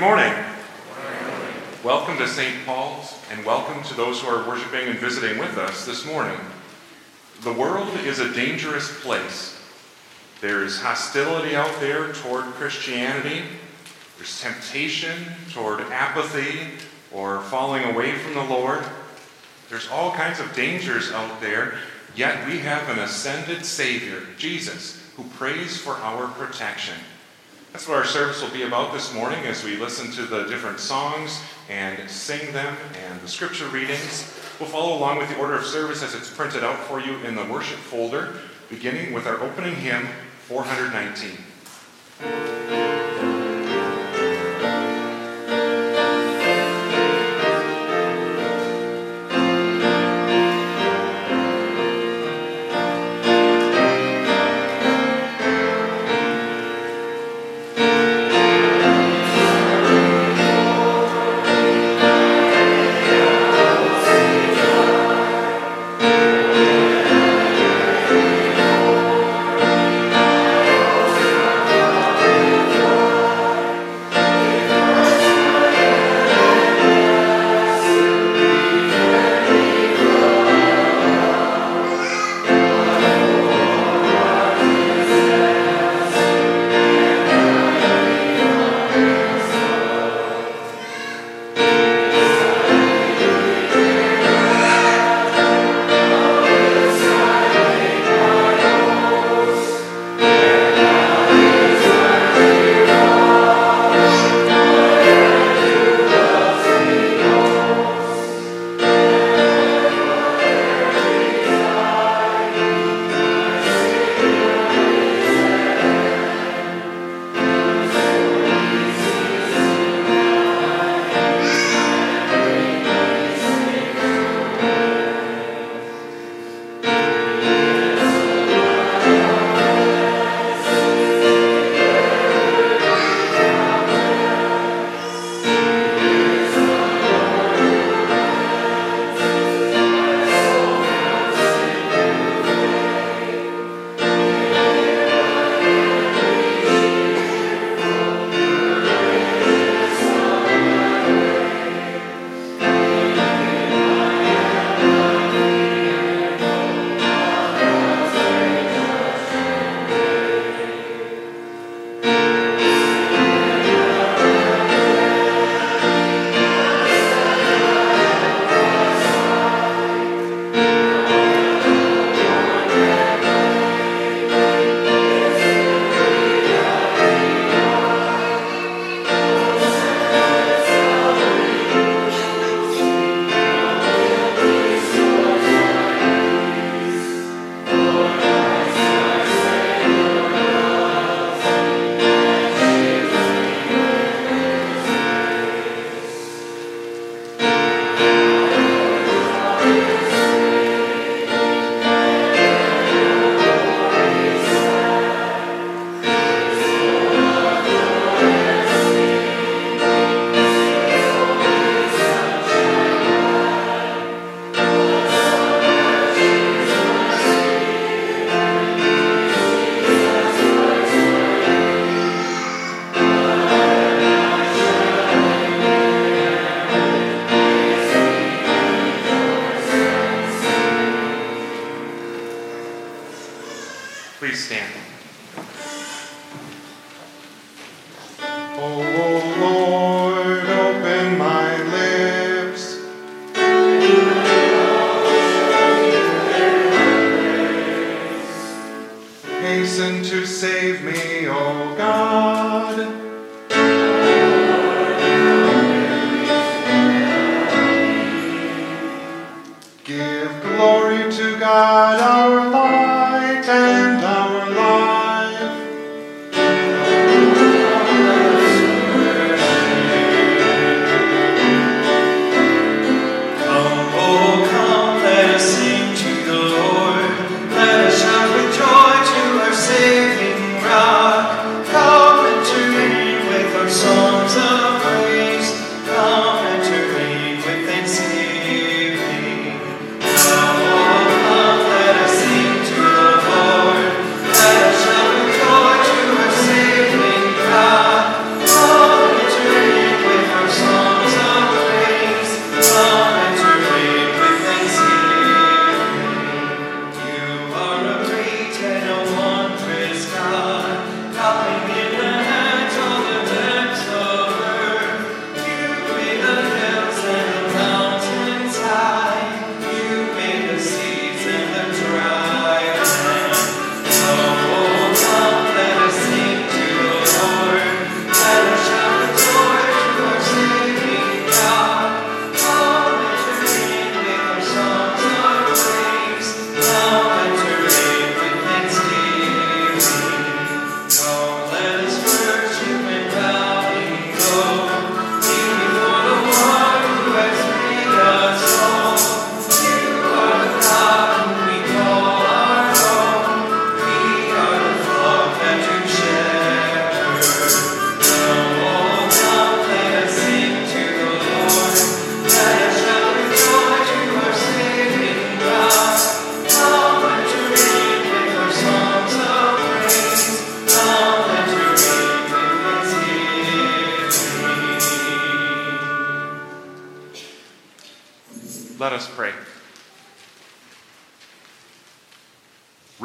Good morning. Welcome to St. Paul's, and welcome to those who are worshiping and visiting with us this morning. The world is a dangerous place. There's hostility out there toward Christianity, there's temptation toward apathy or falling away from the Lord. There's all kinds of dangers out there, yet we have an ascended Savior, Jesus, who prays for our protection. That's what our service will be about this morning as we listen to the different songs and sing them and the scripture readings. We'll follow along with the order of service as it's printed out for you in the worship folder, beginning with our opening hymn, 419.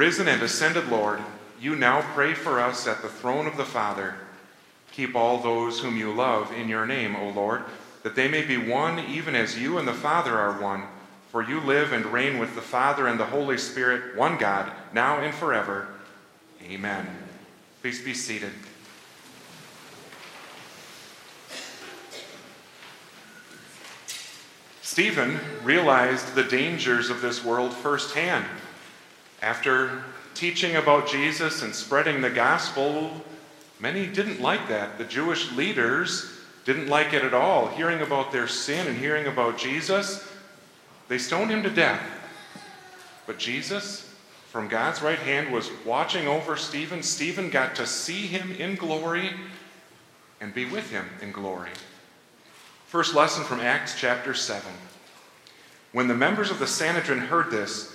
Risen and ascended Lord, you now pray for us at the throne of the Father. Keep all those whom you love in your name, O Lord, that they may be one even as you and the Father are one. For you live and reign with the Father and the Holy Spirit, one God, now and forever. Amen. Please be seated. Stephen realized the dangers of this world firsthand. After teaching about Jesus and spreading the gospel, many didn't like that. The Jewish leaders didn't like it at all. Hearing about their sin and hearing about Jesus, they stoned him to death. But Jesus, from God's right hand, was watching over Stephen. Stephen got to see him in glory and be with him in glory. First lesson from Acts chapter 7. When the members of the Sanhedrin heard this,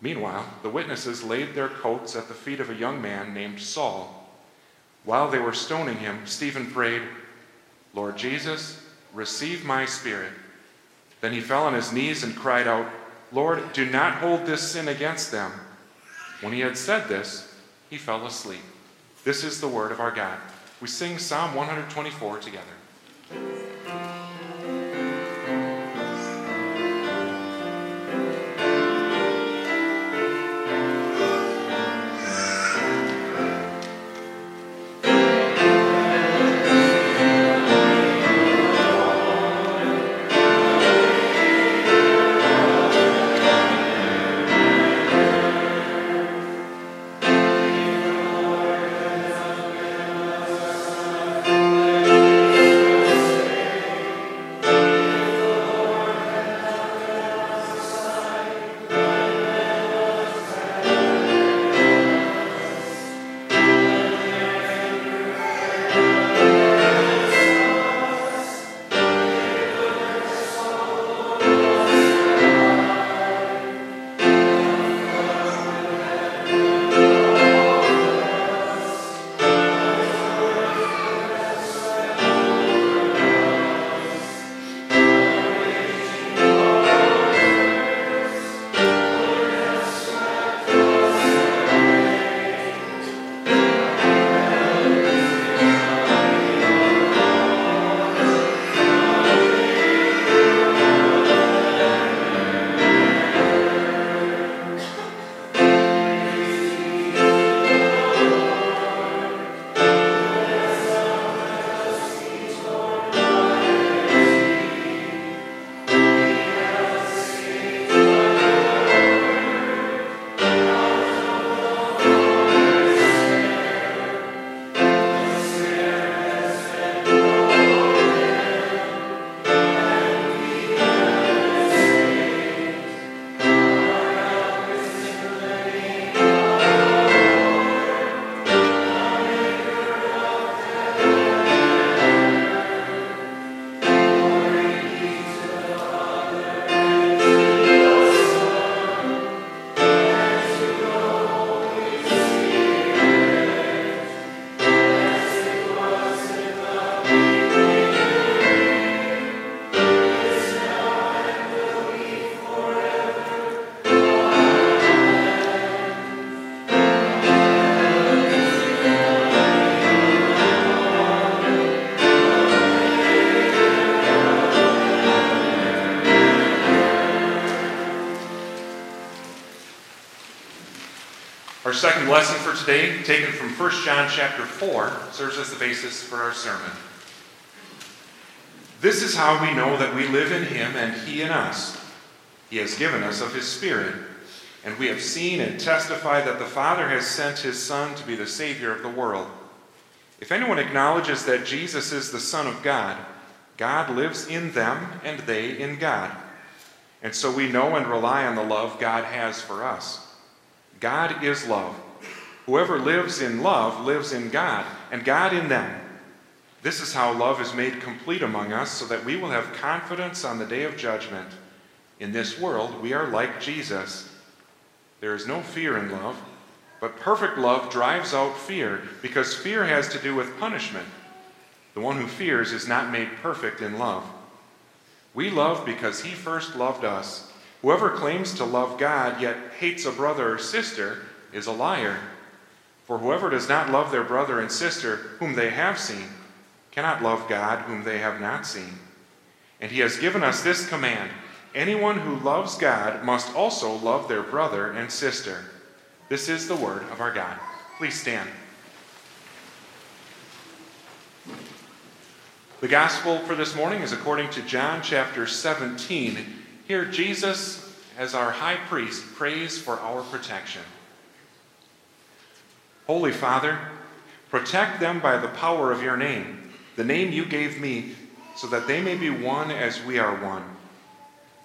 Meanwhile, the witnesses laid their coats at the feet of a young man named Saul. While they were stoning him, Stephen prayed, Lord Jesus, receive my spirit. Then he fell on his knees and cried out, Lord, do not hold this sin against them. When he had said this, he fell asleep. This is the word of our God. We sing Psalm 124 together. Lesson for today, taken from 1 John chapter 4, serves as the basis for our sermon. This is how we know that we live in him and he in us. He has given us of his Spirit, and we have seen and testify that the Father has sent his Son to be the Savior of the world. If anyone acknowledges that Jesus is the Son of God, God lives in them and they in God. And so we know and rely on the love God has for us. God is love. Whoever lives in love lives in God, and God in them. This is how love is made complete among us, so that we will have confidence on the day of judgment. In this world, we are like Jesus. There is no fear in love, but perfect love drives out fear, because fear has to do with punishment. The one who fears is not made perfect in love. We love because he first loved us. Whoever claims to love God yet hates a brother or sister is a liar. For whoever does not love their brother and sister whom they have seen cannot love God whom they have not seen. And he has given us this command anyone who loves God must also love their brother and sister. This is the word of our God. Please stand. The gospel for this morning is according to John chapter 17. Here, Jesus, as our high priest, prays for our protection. Holy Father, protect them by the power of your name, the name you gave me, so that they may be one as we are one.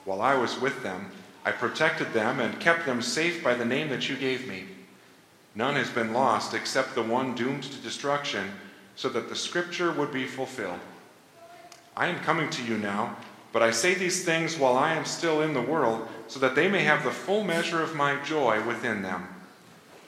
While I was with them, I protected them and kept them safe by the name that you gave me. None has been lost except the one doomed to destruction, so that the scripture would be fulfilled. I am coming to you now, but I say these things while I am still in the world, so that they may have the full measure of my joy within them.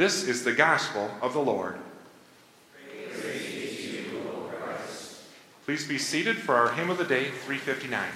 This is the gospel of the Lord. Please be seated for our hymn of the day, 359.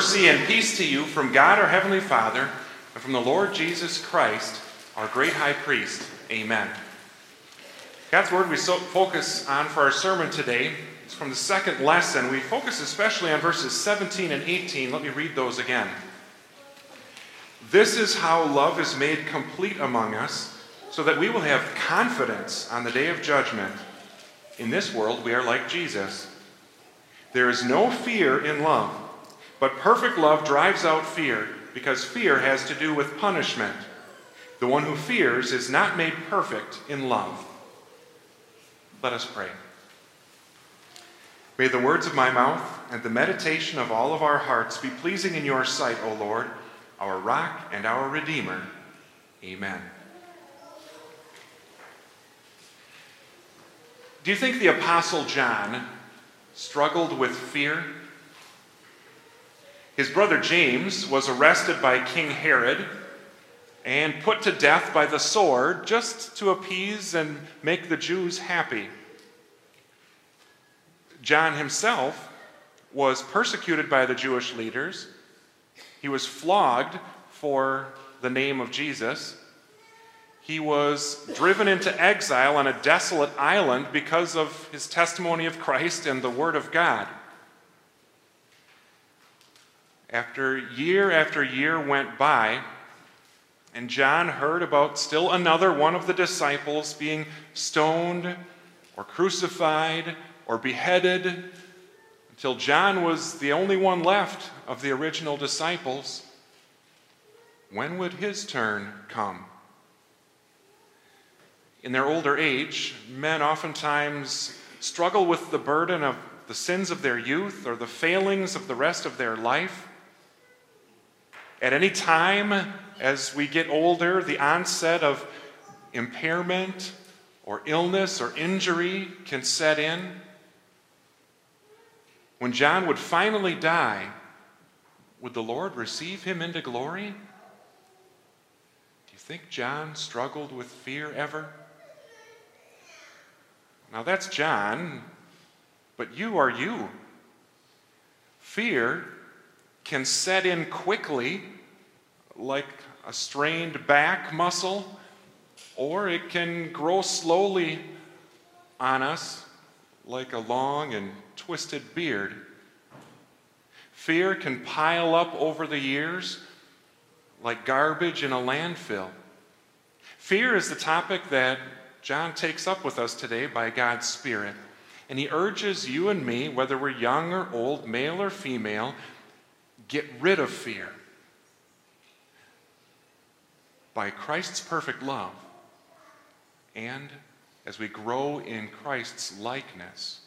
Mercy and peace to you from God our Heavenly Father and from the Lord Jesus Christ, our great high priest. Amen. God's word we so focus on for our sermon today is from the second lesson. We focus especially on verses 17 and 18. Let me read those again. This is how love is made complete among us, so that we will have confidence on the day of judgment. In this world, we are like Jesus. There is no fear in love But perfect love drives out fear because fear has to do with punishment. The one who fears is not made perfect in love. Let us pray. May the words of my mouth and the meditation of all of our hearts be pleasing in your sight, O Lord, our rock and our redeemer. Amen. Do you think the Apostle John struggled with fear? His brother James was arrested by King Herod and put to death by the sword just to appease and make the Jews happy. John himself was persecuted by the Jewish leaders. He was flogged for the name of Jesus. He was driven into exile on a desolate island because of his testimony of Christ and the Word of God. After year after year went by, and John heard about still another one of the disciples being stoned or crucified or beheaded until John was the only one left of the original disciples. When would his turn come? In their older age, men oftentimes struggle with the burden of the sins of their youth or the failings of the rest of their life. At any time as we get older, the onset of impairment or illness or injury can set in. When John would finally die, would the Lord receive him into glory? Do you think John struggled with fear ever? Now that's John, but you are you. Fear can set in quickly, like a strained back muscle, or it can grow slowly on us, like a long and twisted beard. Fear can pile up over the years like garbage in a landfill. Fear is the topic that John takes up with us today by God's Spirit. And he urges you and me, whether we're young or old, male or female, get rid of fear by Christ's perfect love and as we grow in Christ's likeness.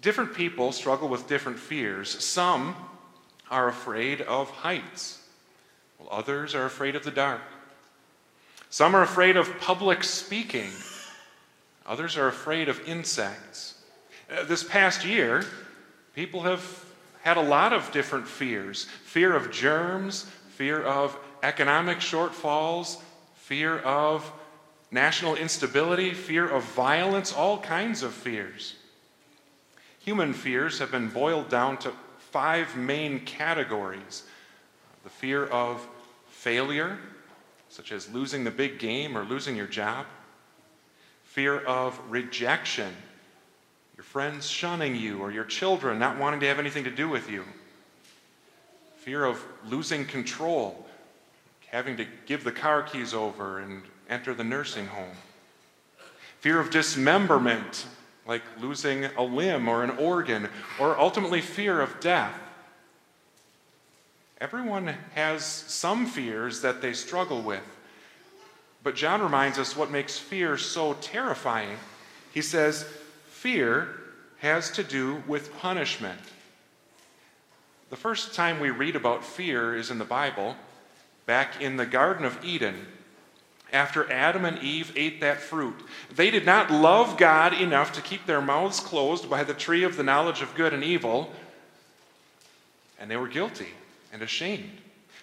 Different people struggle with different fears. Some are afraid of heights, while others are afraid of the dark. Some are afraid of public speaking, others are afraid of insects. Uh, this past year, people have had a lot of different fears fear of germs, fear of economic shortfalls, fear of national instability, fear of violence, all kinds of fears. Human fears have been boiled down to five main categories the fear of failure, such as losing the big game or losing your job, fear of rejection your friends shunning you, or your children not wanting to have anything to do with you. Fear of losing control, having to give the car keys over and enter the nursing home. Fear of dismemberment, like losing a limb or an organ, or ultimately fear of death. Everyone has some fears that they struggle with. But John reminds us what makes fear so terrifying. He says, Fear has to do with punishment. The first time we read about fear is in the Bible, back in the Garden of Eden. After Adam and Eve ate that fruit, they did not love God enough to keep their mouths closed by the tree of the knowledge of good and evil, and they were guilty and ashamed.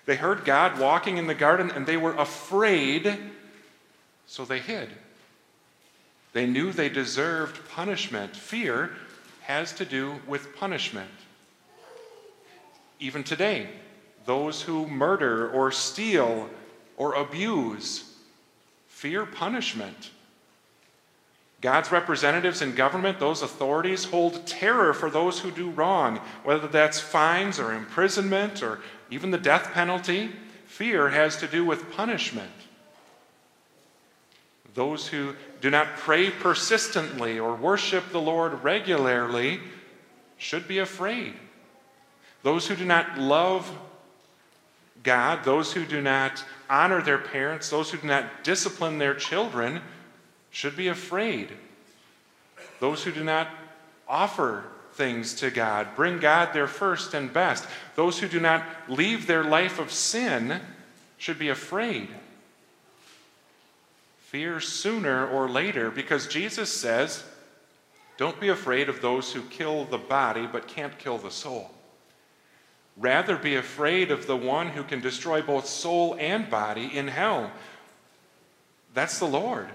They heard God walking in the garden and they were afraid, so they hid. They knew they deserved punishment. Fear has to do with punishment. Even today, those who murder or steal or abuse fear punishment. God's representatives in government, those authorities, hold terror for those who do wrong, whether that's fines or imprisonment or even the death penalty. Fear has to do with punishment. Those who do not pray persistently or worship the Lord regularly should be afraid. Those who do not love God, those who do not honor their parents, those who do not discipline their children, should be afraid. Those who do not offer things to God, bring God their first and best. Those who do not leave their life of sin should be afraid. Fear sooner or later, because Jesus says, Don't be afraid of those who kill the body but can't kill the soul. Rather, be afraid of the one who can destroy both soul and body in hell. That's the Lord.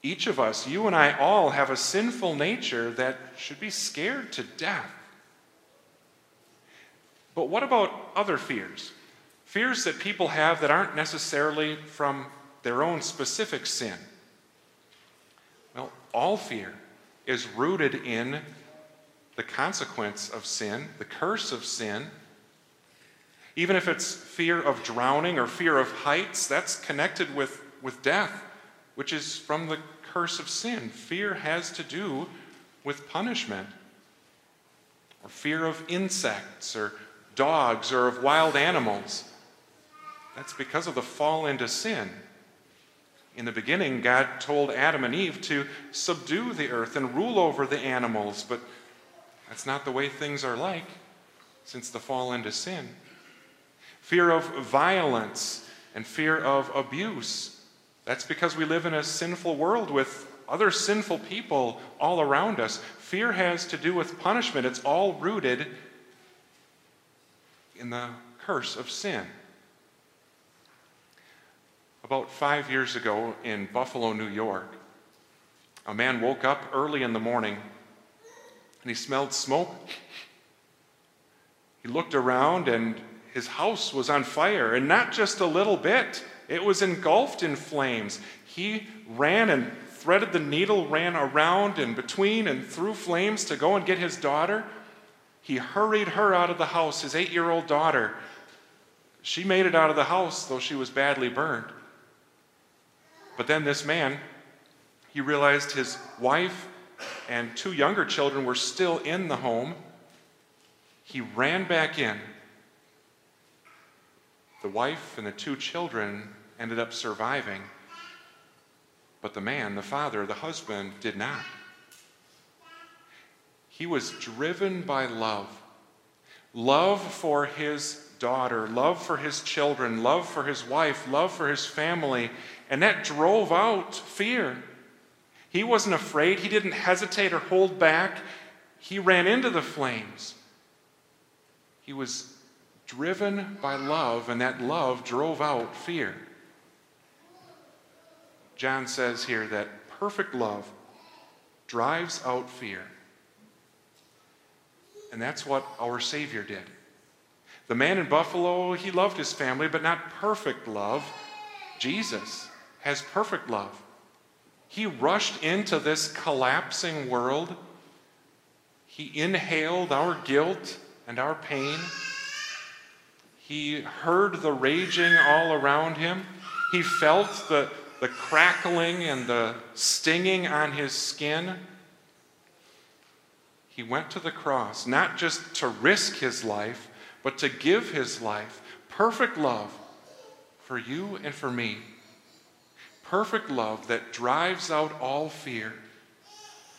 Each of us, you and I all, have a sinful nature that should be scared to death. But what about other fears? Fears that people have that aren't necessarily from their own specific sin. Well, all fear is rooted in the consequence of sin, the curse of sin. Even if it's fear of drowning or fear of heights, that's connected with, with death, which is from the curse of sin. Fear has to do with punishment, or fear of insects, or dogs, or of wild animals. That's because of the fall into sin. In the beginning, God told Adam and Eve to subdue the earth and rule over the animals, but that's not the way things are like since the fall into sin. Fear of violence and fear of abuse. That's because we live in a sinful world with other sinful people all around us. Fear has to do with punishment, it's all rooted in the curse of sin. About five years ago in Buffalo, New York, a man woke up early in the morning and he smelled smoke. He looked around and his house was on fire, and not just a little bit, it was engulfed in flames. He ran and threaded the needle, ran around and between and through flames to go and get his daughter. He hurried her out of the house, his eight year old daughter. She made it out of the house, though she was badly burned. But then this man, he realized his wife and two younger children were still in the home. He ran back in. The wife and the two children ended up surviving, but the man, the father, the husband, did not. He was driven by love love for his daughter, love for his children, love for his wife, love for his family, and that drove out fear. He wasn't afraid, he didn't hesitate or hold back. He ran into the flames. He was driven by love, and that love drove out fear. John says here that perfect love drives out fear. And that's what our Savior did. The man in Buffalo, he loved his family, but not perfect love. Jesus has perfect love. He rushed into this collapsing world. He inhaled our guilt and our pain. He heard the raging all around him. He felt the, the crackling and the stinging on his skin. He went to the cross, not just to risk his life, but to give his life. Perfect love for you and for me perfect love that drives out all fear.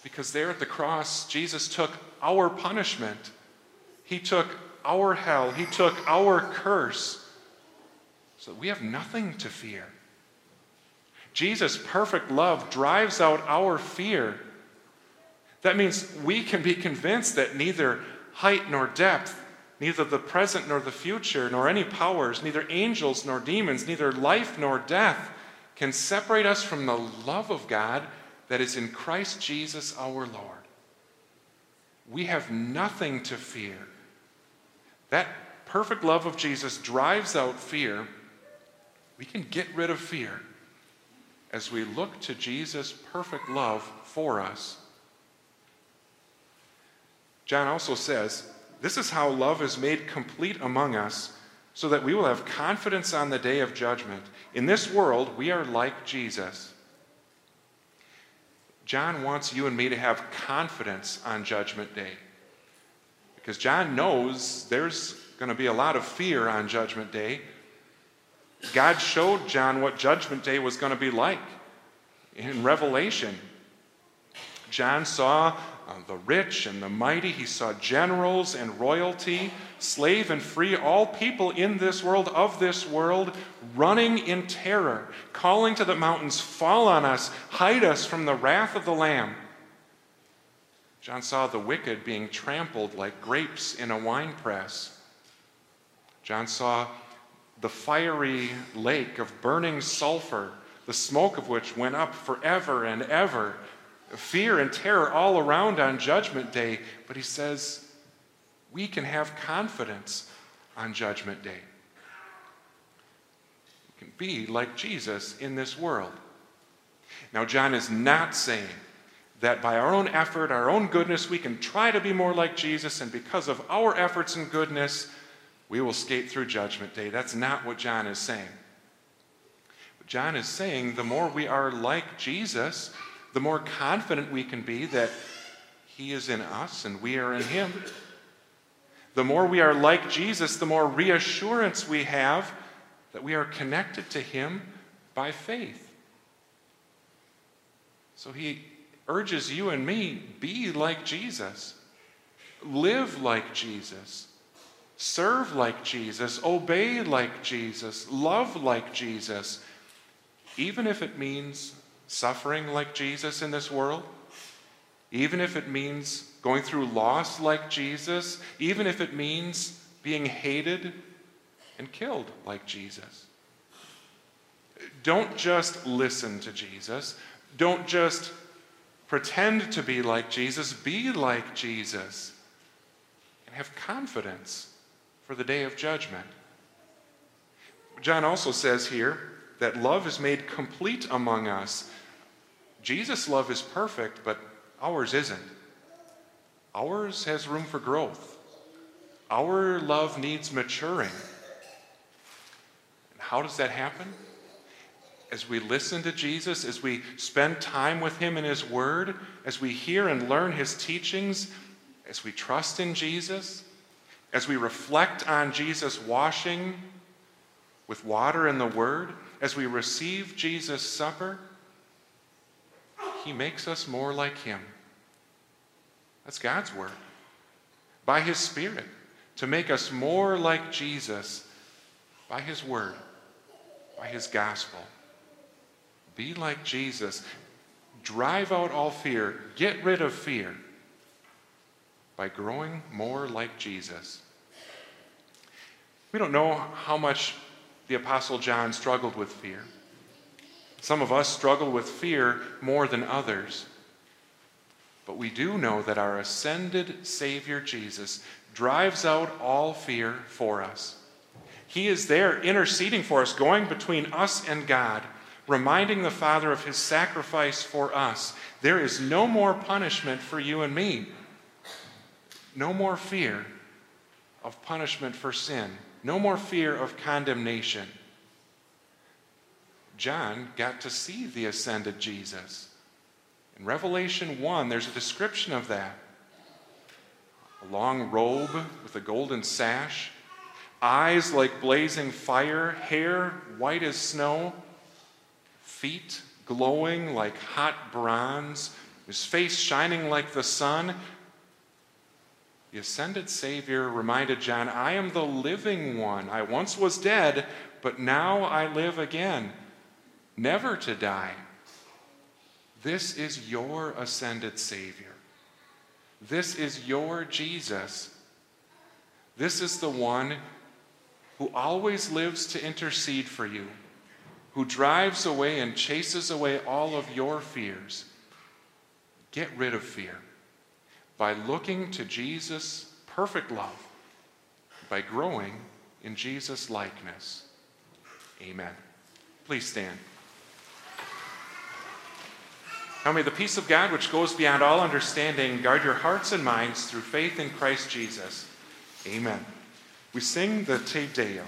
Because there at the cross, Jesus took our punishment, He took our hell, He took our curse, so that we have nothing to fear. Jesus' perfect love drives out our fear. That means we can be convinced that neither height nor depth, neither the present nor the future, nor any powers, neither angels nor demons, neither life nor death, can separate us from the love of God that is in Christ Jesus our Lord. We have nothing to fear. That perfect love of Jesus drives out fear. We can get rid of fear as we look to Jesus' perfect love for us. John also says, This is how love is made complete among us so that we will have confidence on the day of judgment. In this world, we are like Jesus. John wants you and me to have confidence on Judgment Day. because John knows there's going to be a lot of fear on Judgment Day. God showed John what Judgment Day was going to be like in Revelation. John saw uh, the rich and the mighty, he saw generals and royalty, slave and free, all people in this world, of this world, running in terror, calling to the mountains, Fall on us, hide us from the wrath of the Lamb. John saw the wicked being trampled like grapes in a winepress. John saw the fiery lake of burning sulfur, the smoke of which went up forever and ever. Fear and terror all around on Judgment Day. But he says, we can have confidence on Judgment Day. We can be like Jesus in this world. Now, John is not saying that by our own effort, our own goodness, we can try to be more like Jesus, and because of our efforts and goodness, we will skate through Judgment Day. That's not what John is saying. John is saying the more we are like Jesus, the more confident we can be that He is in us and we are in Him. The more we are like Jesus, the more reassurance we have that we are connected to Him by faith. So He urges you and me be like Jesus, live like Jesus. Serve like Jesus, obey like Jesus, love like Jesus, even if it means suffering like Jesus in this world, even if it means going through loss like Jesus, even if it means being hated and killed like Jesus. Don't just listen to Jesus. Don't just pretend to be like Jesus. Be like Jesus and have confidence for the day of judgment. John also says here that love is made complete among us. Jesus' love is perfect, but ours isn't. Ours has room for growth. Our love needs maturing. And how does that happen? As we listen to Jesus, as we spend time with Him in His Word, as we hear and learn His teachings, as we trust in Jesus, as we reflect on Jesus' washing with water and the Word, as we receive Jesus' supper, He makes us more like Him. That's God's Word. By His Spirit, to make us more like Jesus by His Word, by His gospel. Be like Jesus. Drive out all fear. Get rid of fear by growing more like Jesus. We don't know how much the Apostle John struggled with fear. Some of us struggle with fear more than others. But we do know that our ascended Savior Jesus drives out all fear for us. He is there interceding for us, going between us and God, reminding the Father of his sacrifice for us. There is no more punishment for you and me, no more fear of punishment for sin. No more fear of condemnation. John got to see the ascended Jesus. In Revelation 1, there's a description of that. A long robe with a golden sash, eyes like blazing fire, hair white as snow, feet glowing like hot bronze, his face shining like the sun, the ascended Savior reminded John, I am the living one. I once was dead, but now I live again, never to die. This is your ascended Savior. This is your Jesus. This is the one who always lives to intercede for you, who drives away and chases away all of your fears. Get rid of fear by looking to Jesus' perfect love, by growing in Jesus' likeness. Amen. Please stand. Now may the peace of God, which goes beyond all understanding, guard your hearts and minds through faith in Christ Jesus. Amen. We sing the Te Deum.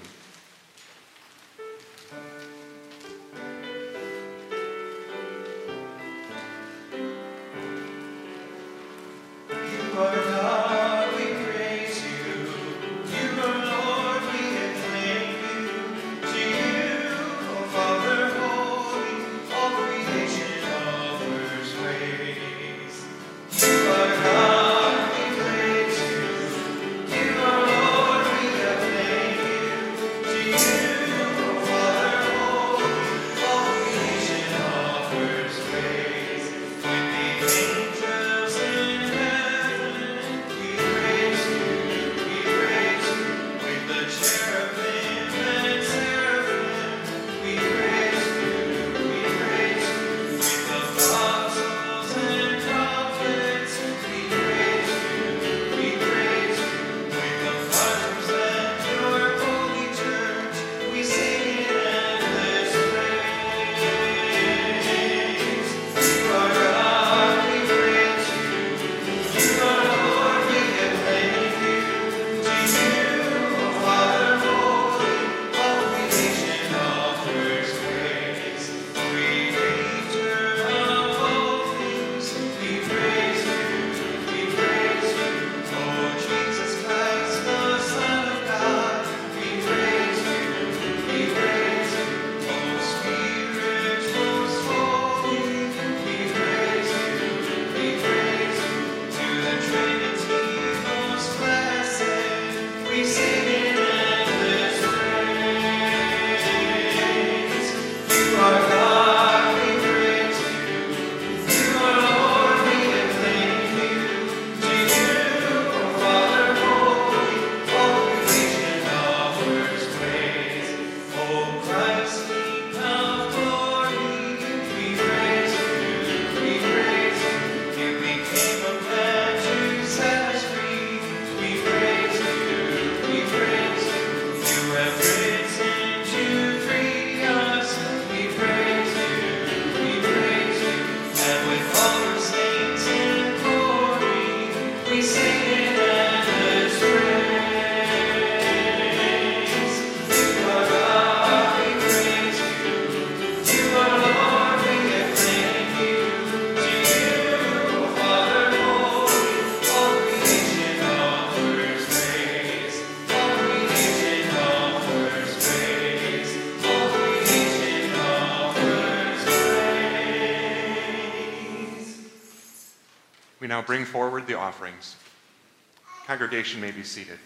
Bring forward the offerings. Congregation may be seated.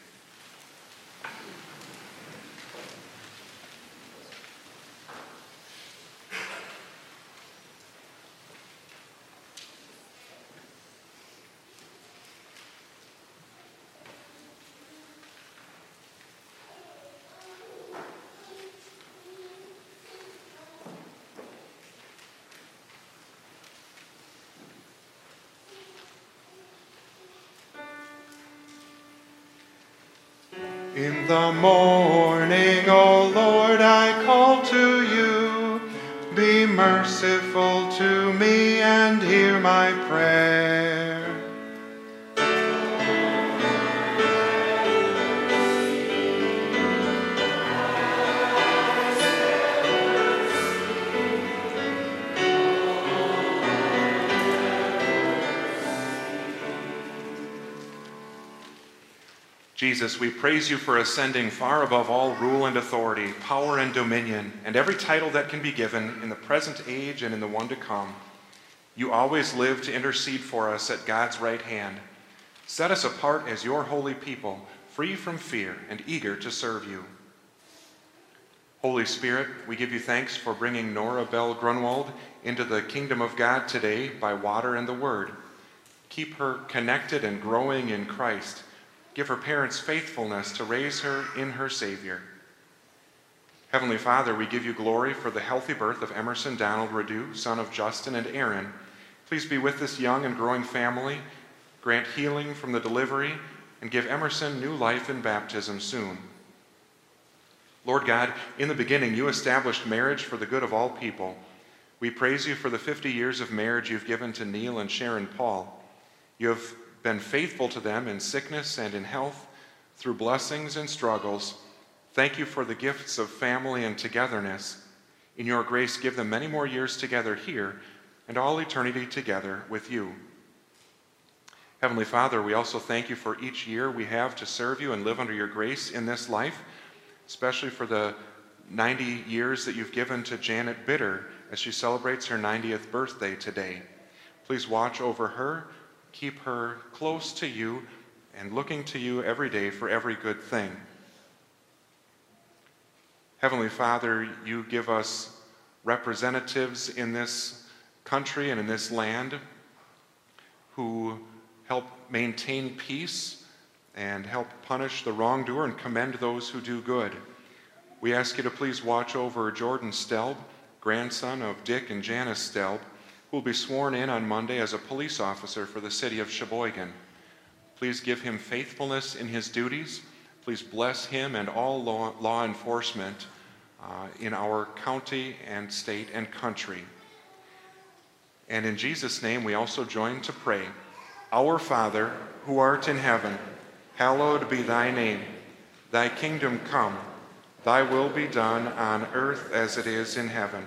Jesus, we praise you for ascending far above all rule and authority, power and dominion, and every title that can be given in the present age and in the one to come. You always live to intercede for us at God's right hand. Set us apart as your holy people, free from fear and eager to serve you. Holy Spirit, we give you thanks for bringing Nora Bell Grunwald into the kingdom of God today by water and the word. Keep her connected and growing in Christ Give her parents faithfulness to raise her in her Savior. Heavenly Father, we give you glory for the healthy birth of Emerson Donald Radu, son of Justin and Aaron. Please be with this young and growing family, grant healing from the delivery, and give Emerson new life in baptism soon. Lord God, in the beginning you established marriage for the good of all people. We praise you for the 50 years of marriage you've given to Neil and Sharon Paul. You have been faithful to them in sickness and in health, through blessings and struggles. Thank you for the gifts of family and togetherness. In your grace, give them many more years together here and all eternity together with you. Heavenly Father, we also thank you for each year we have to serve you and live under your grace in this life, especially for the 90 years that you've given to Janet Bitter as she celebrates her 90th birthday today. Please watch over her keep her close to you and looking to you every day for every good thing. Heavenly Father, you give us representatives in this country and in this land who help maintain peace and help punish the wrongdoer and commend those who do good. We ask you to please watch over Jordan Stelb, grandson of Dick and Janice Stelb, who will be sworn in on Monday as a police officer for the city of Sheboygan. Please give him faithfulness in his duties. Please bless him and all law, law enforcement uh, in our county and state and country. And in Jesus' name, we also join to pray Our Father, who art in heaven, hallowed be thy name. Thy kingdom come, thy will be done on earth as it is in heaven.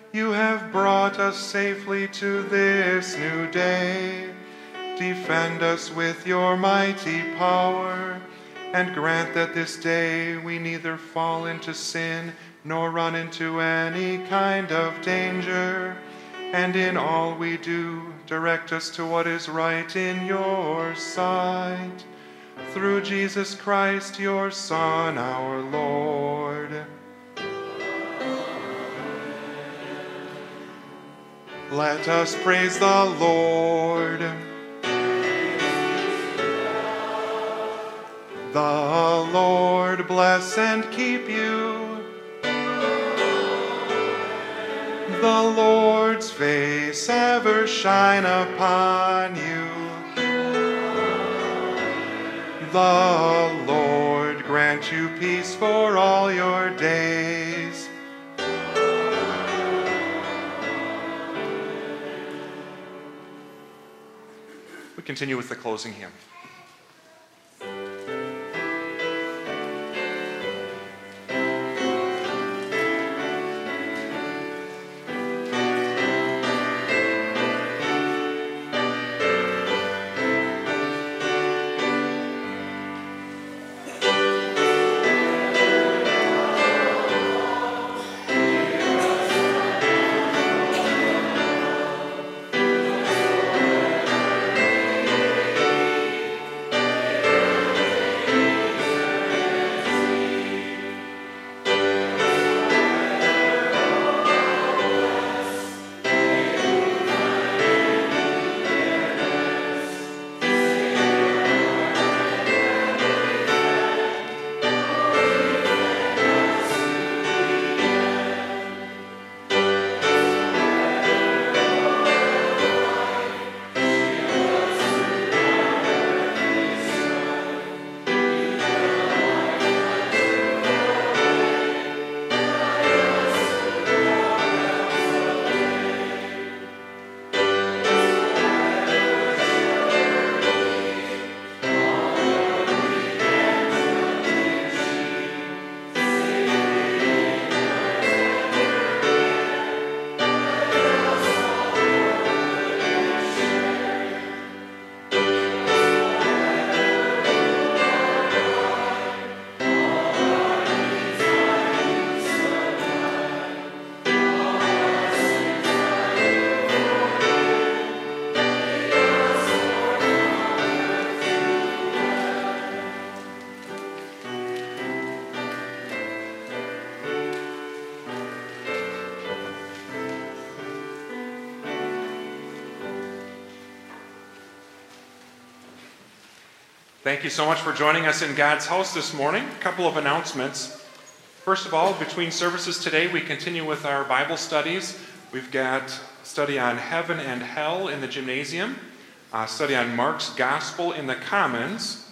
you have brought us safely to this new day. Defend us with your mighty power, and grant that this day we neither fall into sin nor run into any kind of danger. And in all we do, direct us to what is right in your sight. Through Jesus Christ, your Son, our Lord. Let us praise the Lord. The Lord bless and keep you. The Lord's face ever shine upon you. The Lord grant you peace for all your days. Continue with the closing hymn. Thank you so much for joining us in God's house this morning. A couple of announcements. First of all, between services today, we continue with our Bible studies. We've got study on heaven and hell in the gymnasium, uh, study on Mark's gospel in the commons.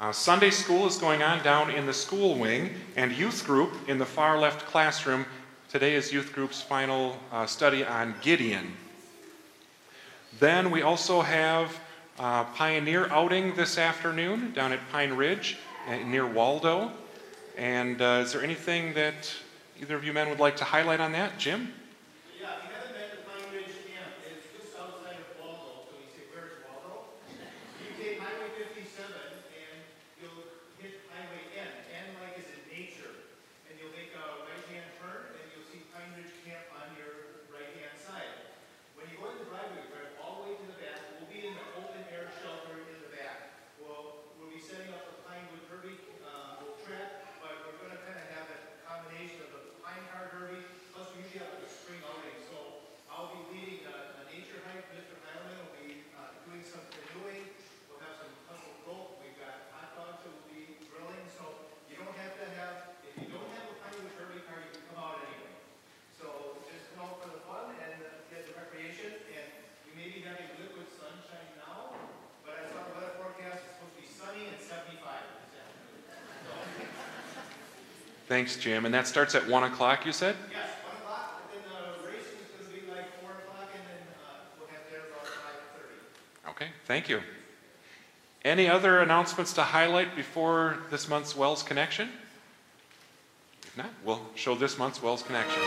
Uh, Sunday school is going on down in the school wing, and youth group in the far left classroom. Today is youth group's final uh, study on Gideon. Then we also have uh, pioneer outing this afternoon down at Pine Ridge uh, near Waldo. And uh, is there anything that either of you men would like to highlight on that? Jim? Thanks, Jim. And that starts at 1 o'clock, you said? Yes, 1 o'clock, and then the race is going to be like 4 o'clock, and then uh, we'll have there about 5.30. Okay, thank you. Any other announcements to highlight before this month's WELS Connection? If not, we'll show this month's WELS Connection.